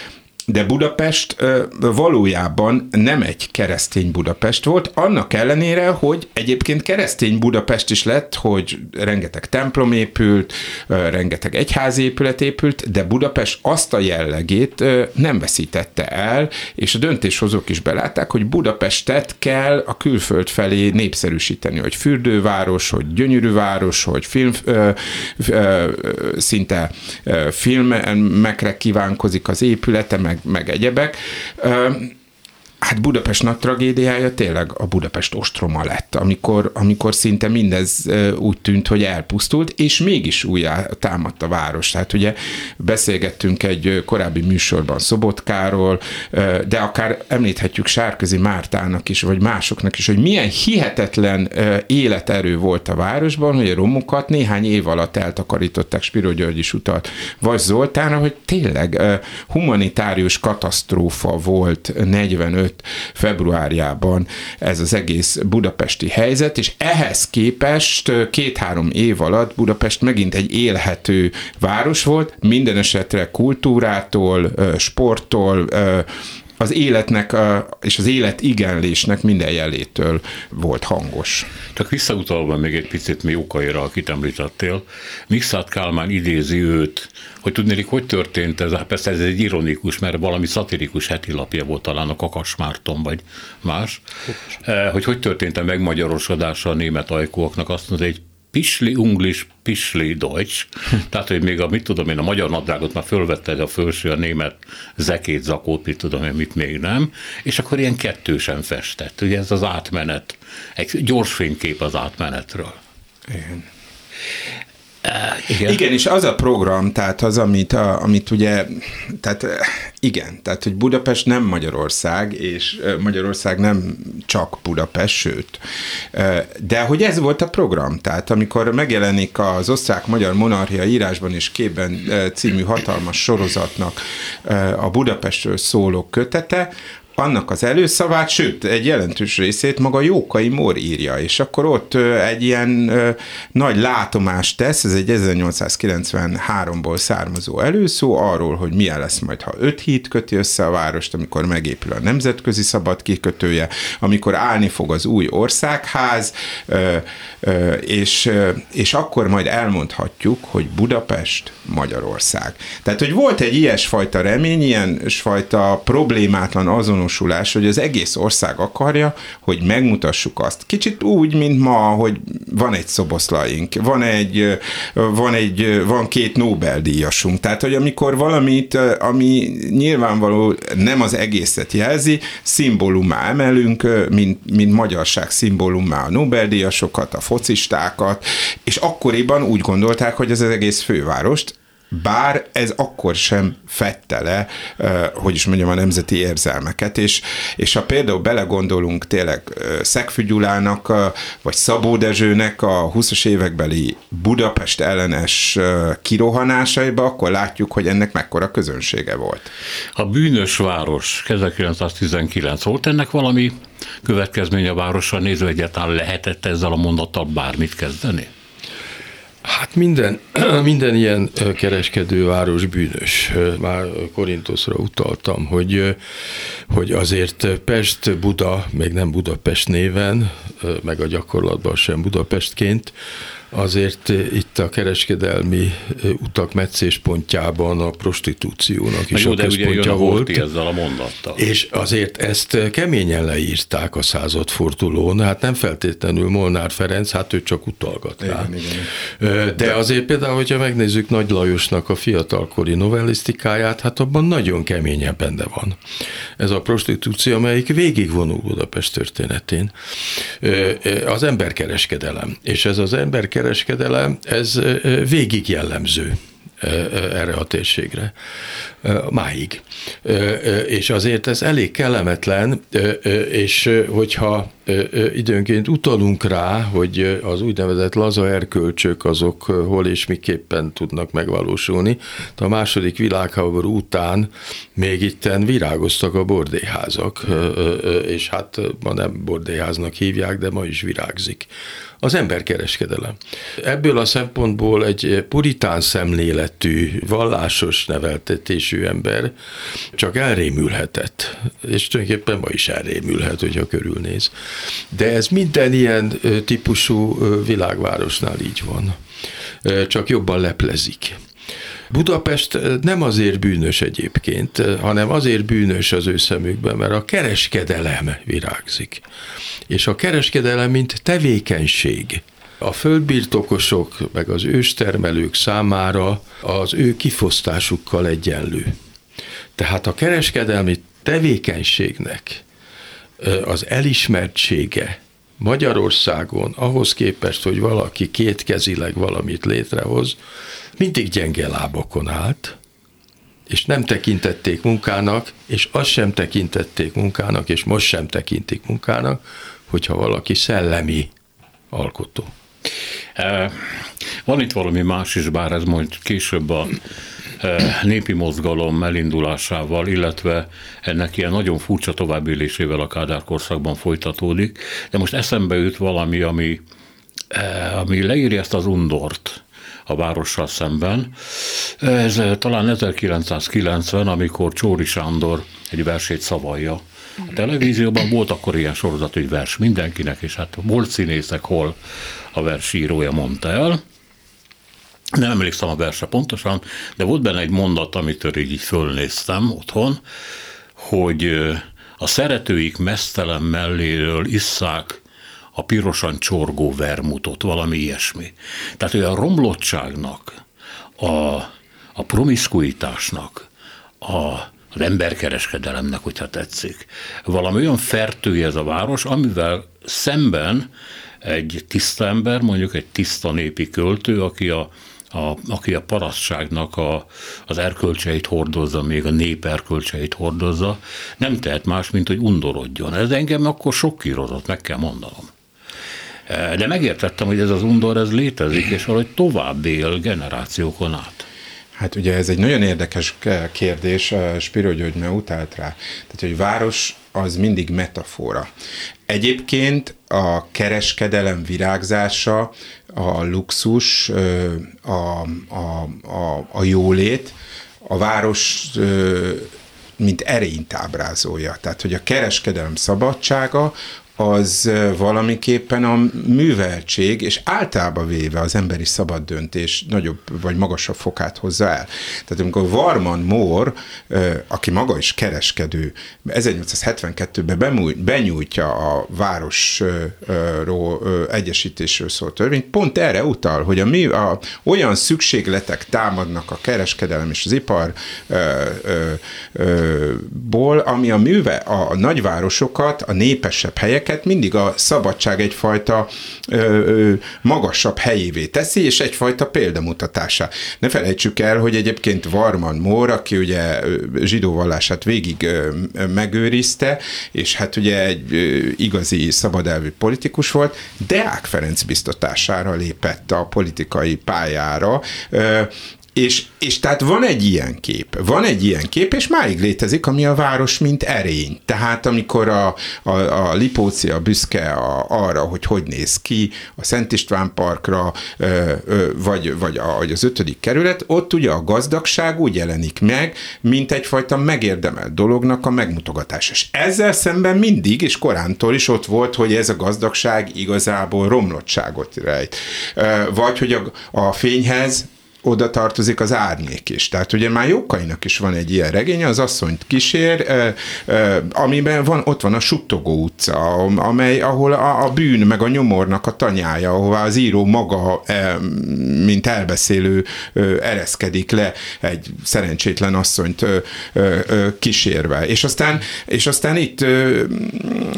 de Budapest valójában nem egy keresztény Budapest volt, annak ellenére, hogy egyébként keresztény Budapest is lett, hogy rengeteg templom épült, rengeteg egyházi épület épült, de Budapest azt a jellegét nem veszítette el, és a döntéshozók is belátták, hogy Budapestet kell a külföld felé népszerűsíteni, hogy fürdőváros, hogy gyönyörű város, hogy film, szinte filmekre kívánkozik az épülete, meg meg, meg egyebek. Hát Budapest nagy tragédiája tényleg a Budapest ostroma lett, amikor, amikor szinte mindez úgy tűnt, hogy elpusztult, és mégis újjá támadt a város. Tehát ugye beszélgettünk egy korábbi műsorban Szobotkáról, de akár említhetjük Sárközi Mártának is, vagy másoknak is, hogy milyen hihetetlen életerő volt a városban, hogy a romokat néhány év alatt eltakarították, Spiro György is utalt, vagy Zoltánra, hogy tényleg humanitárius katasztrófa volt 45 februárjában ez az egész budapesti helyzet, és ehhez képest két-három év alatt Budapest megint egy élhető város volt, minden esetre kultúrától, sporttól, az életnek és az élet igenlésnek minden jelétől volt hangos. Csak visszautalva még egy picit mi okaira, akit említettél, Mikszát Kálmán idézi őt, hogy tudnék, hogy történt ez, hát persze ez egy ironikus, mert valami szatirikus lapja volt talán a Kakasmárton, vagy más, eh, hogy hogy történt a megmagyarosodása a német ajkúaknak, azt mondja, egy Pisli Unglis, Pisli Deutsch, tehát, hogy még a, mit tudom én, a magyar nadrágot már fölvette a felső, a német zekét, zakót, mit tudom én, mit még nem, és akkor ilyen kettősen festett. Ugye ez az átmenet, egy gyors fénykép az átmenetről. Igen. Igen. igen, és az a program, tehát az, amit, a, amit ugye, tehát igen, tehát hogy Budapest nem Magyarország, és Magyarország nem csak Budapest, sőt. De hogy ez volt a program, tehát amikor megjelenik az osztrák-magyar monarchia írásban és képben című hatalmas sorozatnak a Budapestről szóló kötete, annak az előszavát, sőt, egy jelentős részét maga Jókai Mor írja, és akkor ott egy ilyen nagy látomást tesz, ez egy 1893-ból származó előszó arról, hogy milyen lesz majd, ha öt híd köti össze a várost, amikor megépül a nemzetközi szabad kikötője, amikor állni fog az új országház, és, és akkor majd elmondhatjuk, hogy Budapest Magyarország. Tehát, hogy volt egy ilyesfajta remény, ilyesfajta problémátlan azonos azonosulás, hogy az egész ország akarja, hogy megmutassuk azt. Kicsit úgy, mint ma, hogy van egy szoboszlaink, van egy, van egy, van két Nobel-díjasunk. Tehát, hogy amikor valamit, ami nyilvánvaló nem az egészet jelzi, szimbólumá emelünk, mint, mint magyarság szimbólumá a Nobel-díjasokat, a focistákat, és akkoriban úgy gondolták, hogy ez az egész fővárost, bár ez akkor sem fette le, hogy is mondjam, a nemzeti érzelmeket, és, és ha például belegondolunk tényleg Szegfügyulának, vagy Szabó Dezsőnek a 20-as évekbeli Budapest ellenes kirohanásaiba, akkor látjuk, hogy ennek mekkora közönsége volt. A bűnös város 1919 volt ennek valami következménye a városra nézve egyáltalán lehetett ezzel a mondattal bármit kezdeni? Hát minden, minden ilyen kereskedőváros bűnös. Már Korintoszra utaltam, hogy, hogy azért Pest, Buda, még nem Budapest néven, meg a gyakorlatban sem Budapestként, azért itt a kereskedelmi utak meccéspontjában a prostitúciónak is jó, a központja volt. ezzel a mondattal. És azért ezt keményen leírták a századfordulón, hát nem feltétlenül Molnár Ferenc, hát ő csak utalgat rá. Igen, igen. De azért például, hogyha megnézzük Nagy Lajosnak a fiatalkori novellisztikáját, hát abban nagyon keményen benne van. Ez a prostitúció, amelyik végigvonul Budapest történetén. Az emberkereskedelem. És ez az emberkereskedelem kereskedelem, ez végig jellemző erre a térségre. Máig. És azért ez elég kellemetlen, és hogyha időnként utalunk rá, hogy az úgynevezett laza erkölcsök azok hol és miképpen tudnak megvalósulni, de a második világháború után még itten virágoztak a bordéházak, és hát ma nem bordéháznak hívják, de ma is virágzik az emberkereskedelem. Ebből a szempontból egy puritán szemléletű, vallásos neveltetésű ember csak elrémülhetett, és tulajdonképpen ma is elrémülhet, hogyha körülnéz. De ez minden ilyen típusú világvárosnál így van. Csak jobban leplezik. Budapest nem azért bűnös egyébként, hanem azért bűnös az ő szemükben, mert a kereskedelem virágzik. És a kereskedelem, mint tevékenység, a földbirtokosok, meg az őstermelők számára az ő kifosztásukkal egyenlő. Tehát a kereskedelmi tevékenységnek az elismertsége Magyarországon ahhoz képest, hogy valaki kétkezileg valamit létrehoz, mindig gyenge lábokon állt, és nem tekintették munkának, és azt sem tekintették munkának, és most sem tekintik munkának, hogyha valaki szellemi alkotó. Van itt valami más is, bár ez majd később a népi mozgalom elindulásával, illetve ennek ilyen nagyon furcsa továbbélésével a Kádár korszakban folytatódik. De most eszembe jut valami, ami, ami leírja ezt az undort a várossal szemben. Ez talán 1990, amikor Csóri Sándor egy versét szavalja. A televízióban volt akkor ilyen sorozat, hogy vers mindenkinek, és hát volt színészek, hol a versírója mondta el. Nem emlékszem a verse pontosan, de volt benne egy mondat, amitől így fölnéztem otthon, hogy a szeretőik mesztelen melléről isszák a pirosan csorgó vermutot, valami ilyesmi. Tehát olyan romlottságnak, a, a promiszkuitásnak, a, az emberkereskedelemnek, hogyha tetszik. Valami olyan fertői ez a város, amivel szemben egy tiszta ember, mondjuk egy tiszta népi költő, aki a a, aki a parasztságnak a, az erkölcseit hordozza, még a nép erkölcseit hordozza, nem tehet más, mint hogy undorodjon. Ez engem akkor sok kírozott, meg kell mondanom. De megértettem, hogy ez az undor, ez létezik, és valahogy tovább él generációkon át. Hát ugye ez egy nagyon érdekes kérdés, Spiro György mert utált rá. Tehát, hogy város az mindig metafora. Egyébként a kereskedelem virágzása, a luxus, a, a, a, a jólét, a város mint erényt ábrázolja. Tehát, hogy a kereskedelem szabadsága az valamiképpen a műveltség, és általában véve az emberi szabad döntés nagyobb vagy magasabb fokát hozza el. Tehát amikor Varman Mór, aki maga is kereskedő, 1872-ben benyújtja a városról egyesítésről szólt törvényt, pont erre utal, hogy a, mi, a, olyan szükségletek támadnak a kereskedelem és az iparból, ami a műve, a nagyvárosokat, a népesebb helyek embereket mindig a szabadság egyfajta ö, ö, magasabb helyévé teszi, és egyfajta példamutatásá. Ne felejtsük el, hogy egyébként Varman Mór, aki ugye zsidó vallását végig megőrizte, és hát ugye egy igazi szabadelvű politikus volt, Deák Ferenc biztatására lépett a politikai pályára, és, és tehát van egy ilyen kép, van egy ilyen kép, és máig létezik, ami a város mint erény. Tehát amikor a, a, a Lipócia büszke a, arra, hogy hogy néz ki a Szent István Parkra, ö, ö, vagy, vagy, a, vagy az ötödik kerület, ott ugye a gazdagság úgy jelenik meg, mint egyfajta megérdemelt dolognak a megmutogatása. És ezzel szemben mindig, és korántól is ott volt, hogy ez a gazdagság igazából romlottságot rejt. Vagy hogy a, a fényhez oda tartozik az árnyék is. Tehát ugye már Jókainak is van egy ilyen regénye, az asszonyt kísér, amiben van, ott van a Suttogó utca, amely, ahol a, a bűn meg a nyomornak a tanyája, ahová az író maga, mint elbeszélő ereszkedik le egy szerencsétlen asszonyt kísérve. És aztán, és aztán itt,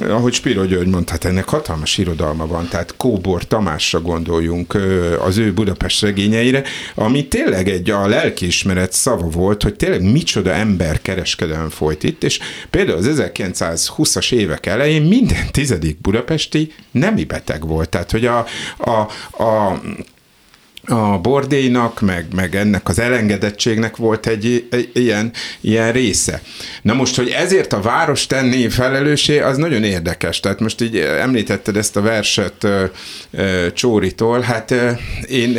ahogy Spiro György mondta, hát ennek hatalmas irodalma van, tehát Kóbor Tamásra gondoljunk, az ő Budapest regényeire, ami ami tényleg egy a lelkiismeret szava volt, hogy tényleg micsoda ember kereskedelem folyt itt, és például az 1920-as évek elején minden tizedik budapesti nemi beteg volt. Tehát, hogy a, a, a a bordélynak, meg, meg ennek az elengedettségnek volt egy, egy ilyen, ilyen része. Na most, hogy ezért a város tenni felelősé, az nagyon érdekes. Tehát most így említetted ezt a verset uh, uh, Csóritól, hát uh, én,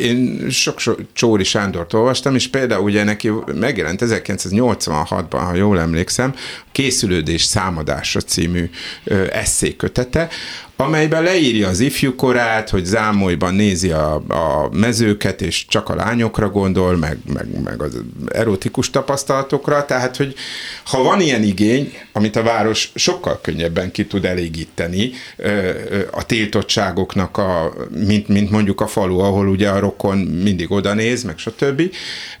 én sok, sok Csóri Sándort olvastam, és például ugye neki megjelent 1986-ban, ha jól emlékszem, Készülődés számadása című eszékötete, amelyben leírja az ifjúkorát, hogy zámolyban nézi a, a mezőket, és csak a lányokra gondol, meg, meg, meg az erotikus tapasztalatokra, tehát, hogy ha van ilyen igény, amit a város sokkal könnyebben ki tud elégíteni a tiltottságoknak, a, mint, mint mondjuk a falu, ahol ugye a rokon mindig oda néz, meg stb.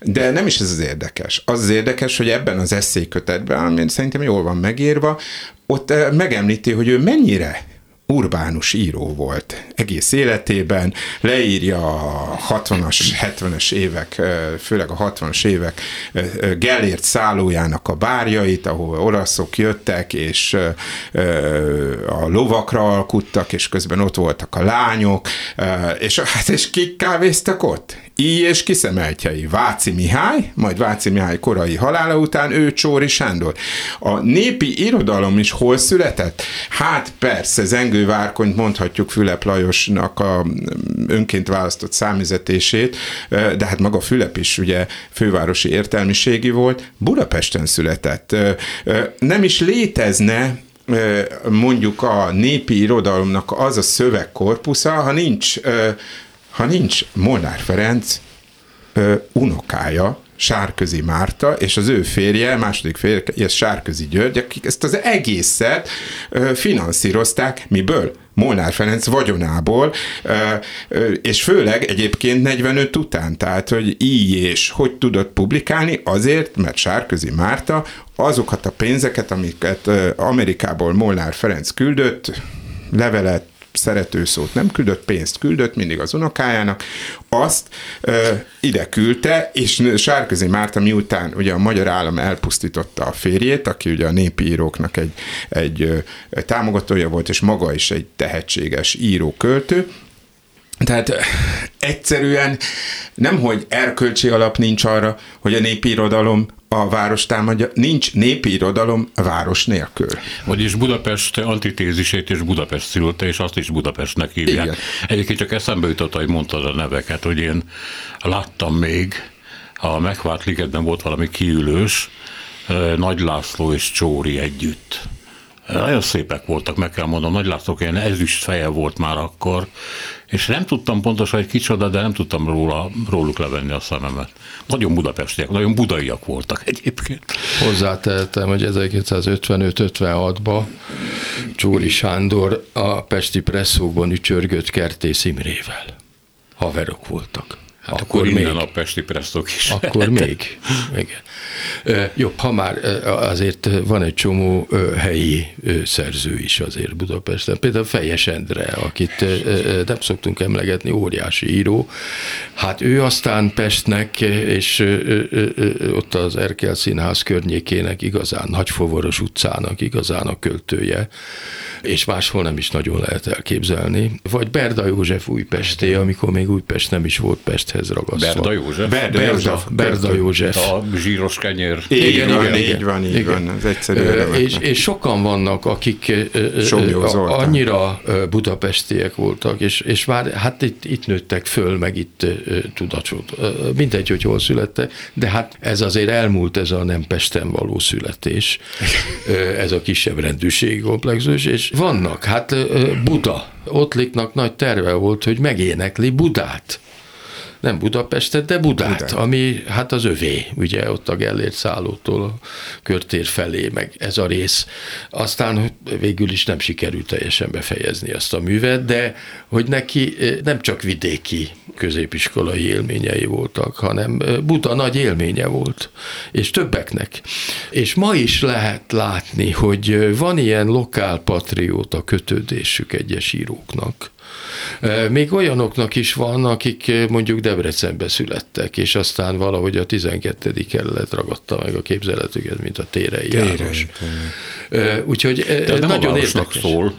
De nem is ez az érdekes. Az az érdekes, hogy ebben az eszélykötetben, ami szerintem jól van megírva, ott megemlíti, hogy ő mennyire urbánus író volt egész életében, leírja a 60-as, 70-es évek, főleg a 60-as évek Gellért szállójának a bárjait, ahol olaszok jöttek, és a lovakra alkuttak, és közben ott voltak a lányok, és, hát, és kik kávéztak ott? I és kiszemeltjei. Váci Mihály, majd Váci Mihály korai halála után ő Csóri Sándor. A népi irodalom is hol született? Hát persze, Zengő Várkony mondhatjuk Fülep Lajosnak a mm, önként választott számizetését, de hát maga Fülep is ugye fővárosi értelmiségi volt, Budapesten született. Nem is létezne mondjuk a népi irodalomnak az a szövegkorpusza, ha nincs ha nincs Molnár Ferenc ö, unokája, Sárközi Márta, és az ő férje, második férje, ez Sárközi György, akik ezt az egészet ö, finanszírozták, miből? Molnár Ferenc vagyonából, és főleg egyébként 45 után, tehát hogy így és hogy tudott publikálni, azért, mert Sárközi Márta azokat a pénzeket, amiket Amerikából Molnár Ferenc küldött, levelet, szerető szót nem küldött, pénzt küldött mindig az unokájának, azt ö, ide küldte, és Sárközi Márta miután ugye a magyar állam elpusztította a férjét, aki ugye a népi íróknak egy, egy, támogatója volt, és maga is egy tehetséges író-költő, tehát egyszerűen nem, hogy erkölcsi alap nincs arra, hogy a népi irodalom a város támadja, nincs népi irodalom város nélkül. Vagyis Budapest antitézisét és Budapest szülte, és azt is Budapestnek hívják. Igen. Egyébként csak eszembe jutott, hogy mondtad a neveket, hogy én láttam még, a megvált ligetben volt valami kiülős, Nagy László és Csóri együtt. Nagyon szépek voltak, meg kell mondom, Nagy László ilyen ezüst feje volt már akkor, és nem tudtam pontosan, hogy kicsoda, de nem tudtam róla, róluk levenni a szememet. Nagyon budapestiek, nagyon budaiak voltak egyébként. Hozzátehetem, hogy 1955-56-ban Csóri Sándor a Pesti presszókban ücsörgött Kertész Imrével. Haverok voltak. Hát akkor, akkor még. a Pesti presszok is. Akkor még. Igen. Jobb, ha már azért van egy csomó helyi szerző is azért Budapesten. Például Fejes Endre, akit nem szoktunk emlegetni, óriási író. Hát ő aztán Pestnek, és ott az Erkel Színház környékének igazán Nagyfovoros utcának igazán a költője, és máshol nem is nagyon lehet elképzelni. Vagy Berda József Újpesté, amikor még Újpest nem is volt Pesthez ragasztva. Berda József? Berda, Berda, József. Berda József. A zsíros kenyér. Igen, igen, igen, igen, így van, így igen. van, az egyszerű és, és sokan vannak, akik annyira budapestiek voltak, és, és már hát itt, itt nőttek föl, meg itt tudatot. Mindegy, hogy hol születtek, de hát ez azért elmúlt ez a nem Pesten való születés, ez a kisebb rendűségi komplexus, és vannak, hát Buda, Ottliknak nagy terve volt, hogy megénekli Budát nem Budapestet, de Budát, Budát, ami hát az övé, ugye ott a Gellért szállótól a körtér felé, meg ez a rész. Aztán végül is nem sikerült teljesen befejezni ezt a művet, de hogy neki eh, nem csak vidéki középiskolai élményei voltak, hanem eh, Buda nagy élménye volt, és többeknek. És ma is lehet látni, hogy eh, van ilyen lokálpatrióta kötődésük egyes íróknak, még olyanoknak is van, akik mondjuk Debrecenbe születtek, és aztán valahogy a 12. kerület ragadta meg a képzeletüket, mint a Térei Tére, János. Úgyhogy De ez nagyon érdekes. szól,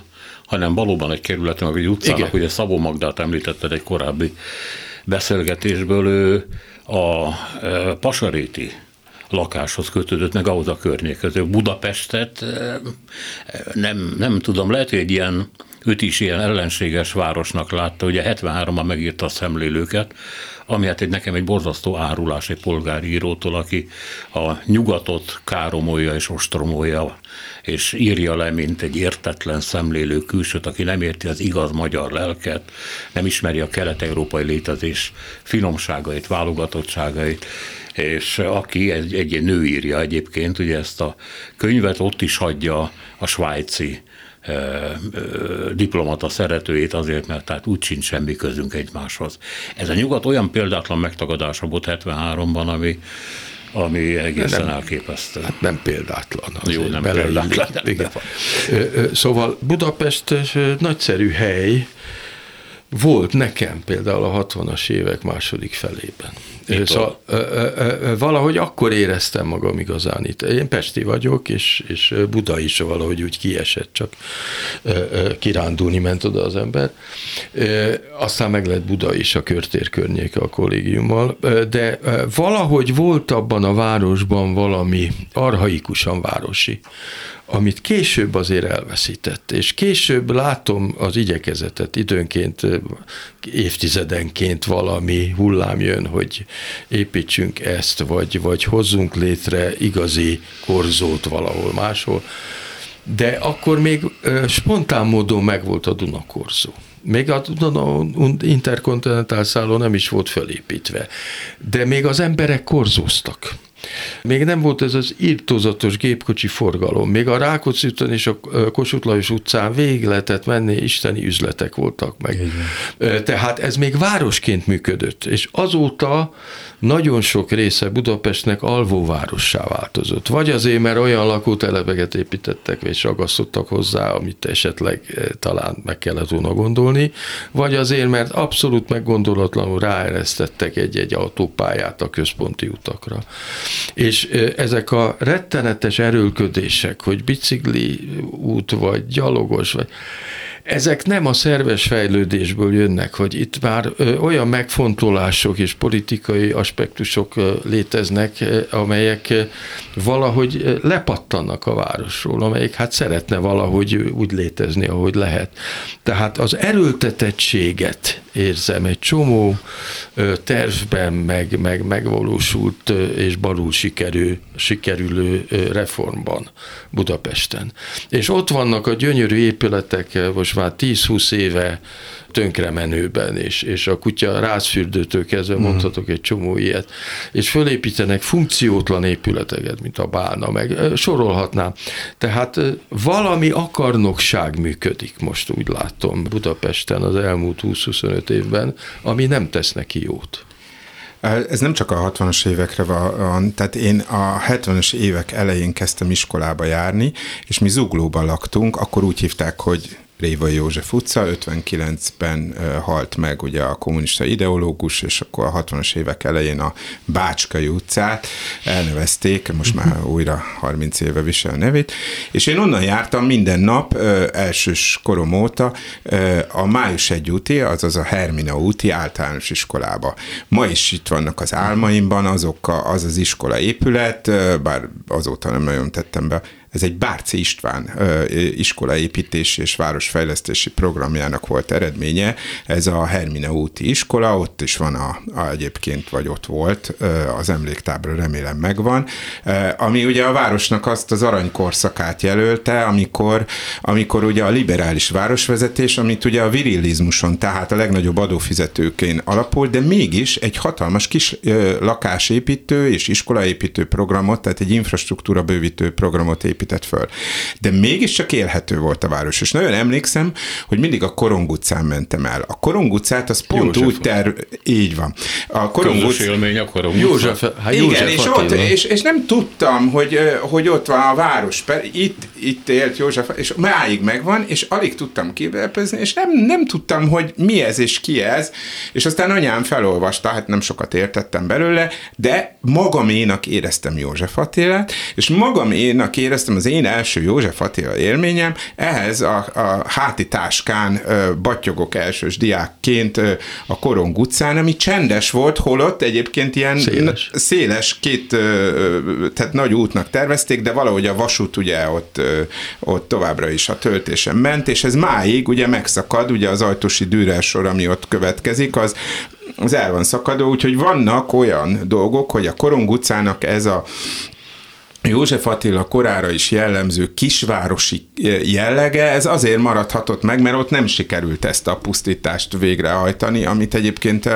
hanem valóban egy kerületem, vagy utcának, Igen. ugye Szabó Magdát említetted egy korábbi beszélgetésből, ő a Pasaréti lakáshoz kötődött, meg ahhoz a környékhez. Budapestet nem, nem tudom, lehet, hogy egy ilyen őt is ilyen ellenséges városnak látta, ugye 73-ban megírta a szemlélőket, ami hát egy, nekem egy borzasztó árulás egy polgárírótól, aki a nyugatot káromolja és ostromolja, és írja le, mint egy értetlen szemlélő külsőt, aki nem érti az igaz magyar lelket, nem ismeri a kelet-európai létezés finomságait, válogatottságait, és aki egy, egy nő írja egyébként, ugye ezt a könyvet ott is hagyja a svájci diplomata szeretőjét azért, mert tehát úgy sincs semmi közünk egymáshoz. Ez a nyugat olyan példátlan megtagadása volt 73-ban, ami, ami egészen nem, elképesztő. Hát nem példátlan. Jó, nem példátlan. Igen. Szóval Budapest nagyszerű hely, volt nekem például a 60-as évek második felében. Szóval, valahogy akkor éreztem magam igazán itt. Én Pesti vagyok, és, és Buda is valahogy úgy kiesett, csak kirándulni ment oda az ember. Aztán meg lett Buda is a körtér környéke a kollégiummal, de valahogy volt abban a városban valami arhaikusan városi, amit később azért elveszített, és később látom az igyekezetet, időnként, évtizedenként valami hullám jön, hogy építsünk ezt, vagy, vagy hozzunk létre igazi korzót valahol máshol, de akkor még spontán módon megvolt a Dunakorzó. Még a interkontinentál szálló nem is volt felépítve, de még az emberek korzóztak Még nem volt ez az írtózatos gépkocsi forgalom. Még a Rákóczi úton és a Kossuth Lajos utcán végig lehetett menni, isteni üzletek voltak meg. Igen. Tehát ez még városként működött, és azóta nagyon sok része Budapestnek alvóvárossá változott. Vagy azért, mert olyan lakótelepeket építettek, és ragasztottak hozzá, amit esetleg talán meg kellett volna gondolni, vagy azért, mert abszolút meggondolatlanul ráeresztettek egy-egy autópályát a központi utakra. És ezek a rettenetes erőlködések, hogy bicikli út, vagy gyalogos, vagy ezek nem a szerves fejlődésből jönnek, hogy itt már olyan megfontolások és politikai aspektusok léteznek, amelyek valahogy lepattannak a városról, amelyek hát szeretne valahogy úgy létezni, ahogy lehet. Tehát az erőltetettséget érzem egy csomó tervben meg, meg megvalósult és balul sikerül, sikerülő reformban Budapesten. És ott vannak a gyönyörű épületek, most már 10-20 éve tönkremenőben, és, és a kutya rázfürdőtől kezdve uh-huh. mondhatok egy csomó ilyet, és fölépítenek funkciótlan épületeket, mint a bálna, meg sorolhatnám. Tehát valami akarnokság működik, most úgy látom Budapesten az elmúlt 20-25 évben, ami nem tesz neki jót. Ez nem csak a 60-as évekre van, tehát én a 70-es évek elején kezdtem iskolába járni, és mi Zuglóban laktunk, akkor úgy hívták, hogy Révai József utca, 59-ben halt meg ugye a kommunista ideológus, és akkor a 60-as évek elején a Bácskai utcát elnevezték, most már újra 30 éve visel a nevét, és én onnan jártam minden nap, elsős korom óta, a Május egy úti, azaz a Hermina úti általános iskolába. Ma is itt vannak az álmaimban azok a, az az iskola épület, bár azóta nem nagyon tettem be ez egy Bárci István iskolaépítési és városfejlesztési programjának volt eredménye. Ez a Hermine úti iskola, ott is van a, a egyébként, vagy ott volt, az emléktábra remélem megvan, ami ugye a városnak azt az aranykorszakát jelölte, amikor, amikor ugye a liberális városvezetés, amit ugye a virilizmuson, tehát a legnagyobb adófizetőkén alapul, de mégis egy hatalmas kis lakásépítő és iskolaépítő programot, tehát egy infrastruktúra bővítő programot épített épített föl. De mégiscsak élhető volt a város, és nagyon emlékszem, hogy mindig a Korong utcán mentem el. A Korong utcát az pont József úgy terv... Így van. A Korong utc... élmény a Korong József, hát József Igen, és, ott, és, és, nem tudtam, hogy, hogy ott van a város. Itt, itt élt József, és máig megvan, és alig tudtam kivepezni, és nem, nem tudtam, hogy mi ez és ki ez, és aztán anyám felolvasta, hát nem sokat értettem belőle, de magaménak éreztem József Attilát, és magaménak éreztem az én első József Attila élményem, ehhez a, a háti táskán battyogok elsős diákként a Korong utcán, ami csendes volt, holott egyébként ilyen széles, széles két, tehát nagy útnak tervezték, de valahogy a vasút ugye ott, ott továbbra is a töltésen ment, és ez máig ugye megszakad, ugye az ajtósi Dürer sor, ami ott következik, az az el van szakadó, úgyhogy vannak olyan dolgok, hogy a Korong utcának ez a József Attila korára is jellemző kisvárosi jellege, ez azért maradhatott meg, mert ott nem sikerült ezt a pusztítást végrehajtani, amit egyébként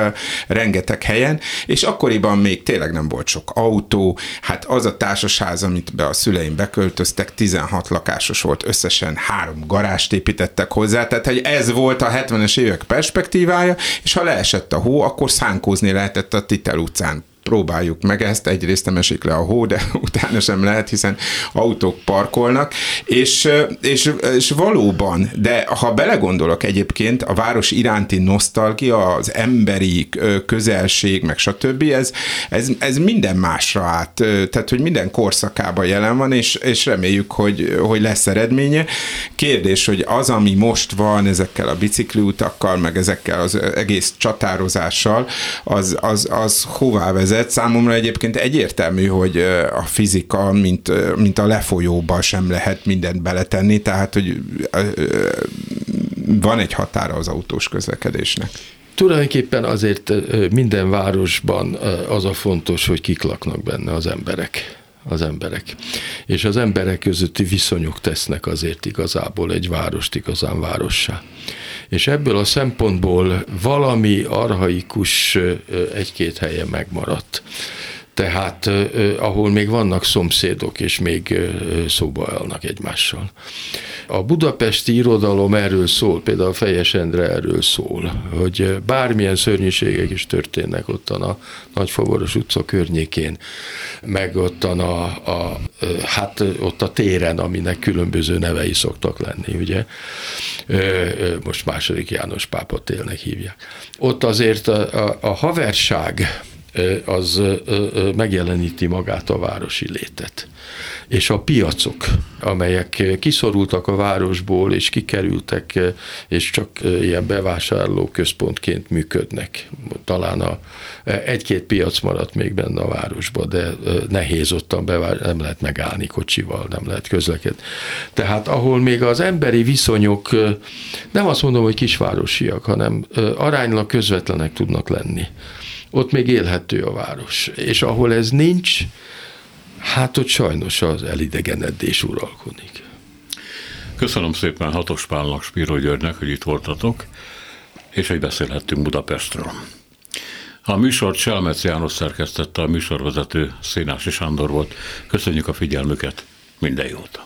rengeteg helyen, és akkoriban még tényleg nem volt sok autó, hát az a társasház, amit be a szüleim beköltöztek, 16 lakásos volt, összesen három garást építettek hozzá, tehát hogy ez volt a 70-es évek perspektívája, és ha leesett a hó, akkor szánkózni lehetett a Titel utcán próbáljuk meg ezt, egyrészt nem esik le a hó, de utána sem lehet, hiszen autók parkolnak, és, és, és valóban, de ha belegondolok egyébként, a város iránti nosztalgia, az emberi közelség, meg stb., ez, ez, ez minden másra át, tehát, hogy minden korszakában jelen van, és, és reméljük, hogy, hogy lesz eredménye. Kérdés, hogy az, ami most van ezekkel a bicikliutakkal, meg ezekkel az egész csatározással, az, az, az hová vezet, vezet. Számomra egyébként egyértelmű, hogy a fizika, mint, mint a lefolyóba sem lehet mindent beletenni, tehát hogy van egy határa az autós közlekedésnek. Tulajdonképpen azért minden városban az a fontos, hogy kik laknak benne az emberek az emberek. És az emberek közötti viszonyok tesznek azért igazából egy várost igazán várossá. És ebből a szempontból valami arhaikus egy-két helye megmaradt. Tehát ahol még vannak szomszédok, és még szóba állnak egymással. A budapesti irodalom erről szól, például Fejes Endre erről szól, hogy bármilyen szörnyűségek is történnek ott a Nagyfavoros utca környékén, meg ott a, a, hát ott a téren, aminek különböző nevei szoktak lenni, ugye. Most második János pápa télnek hívják. Ott azért a, a, a haverság, az megjeleníti magát a városi létet. És a piacok, amelyek kiszorultak a városból, és kikerültek, és csak ilyen bevásárló központként működnek. Talán a, egy-két piac maradt még benne a városba, de nehéz ottan bevár, nem lehet megállni kocsival, nem lehet közlekedni. Tehát ahol még az emberi viszonyok, nem azt mondom, hogy kisvárosiak, hanem aránylag közvetlenek tudnak lenni ott még élhető a város. És ahol ez nincs, hát ott sajnos az elidegenedés uralkodik. Köszönöm szépen Hatos Pálnak, Spiro Györgynek, hogy itt voltatok, és hogy beszélhettünk Budapestről. A műsort Selmec János szerkesztette, a műsorvezető Szénási Sándor volt. Köszönjük a figyelmüket, minden jót!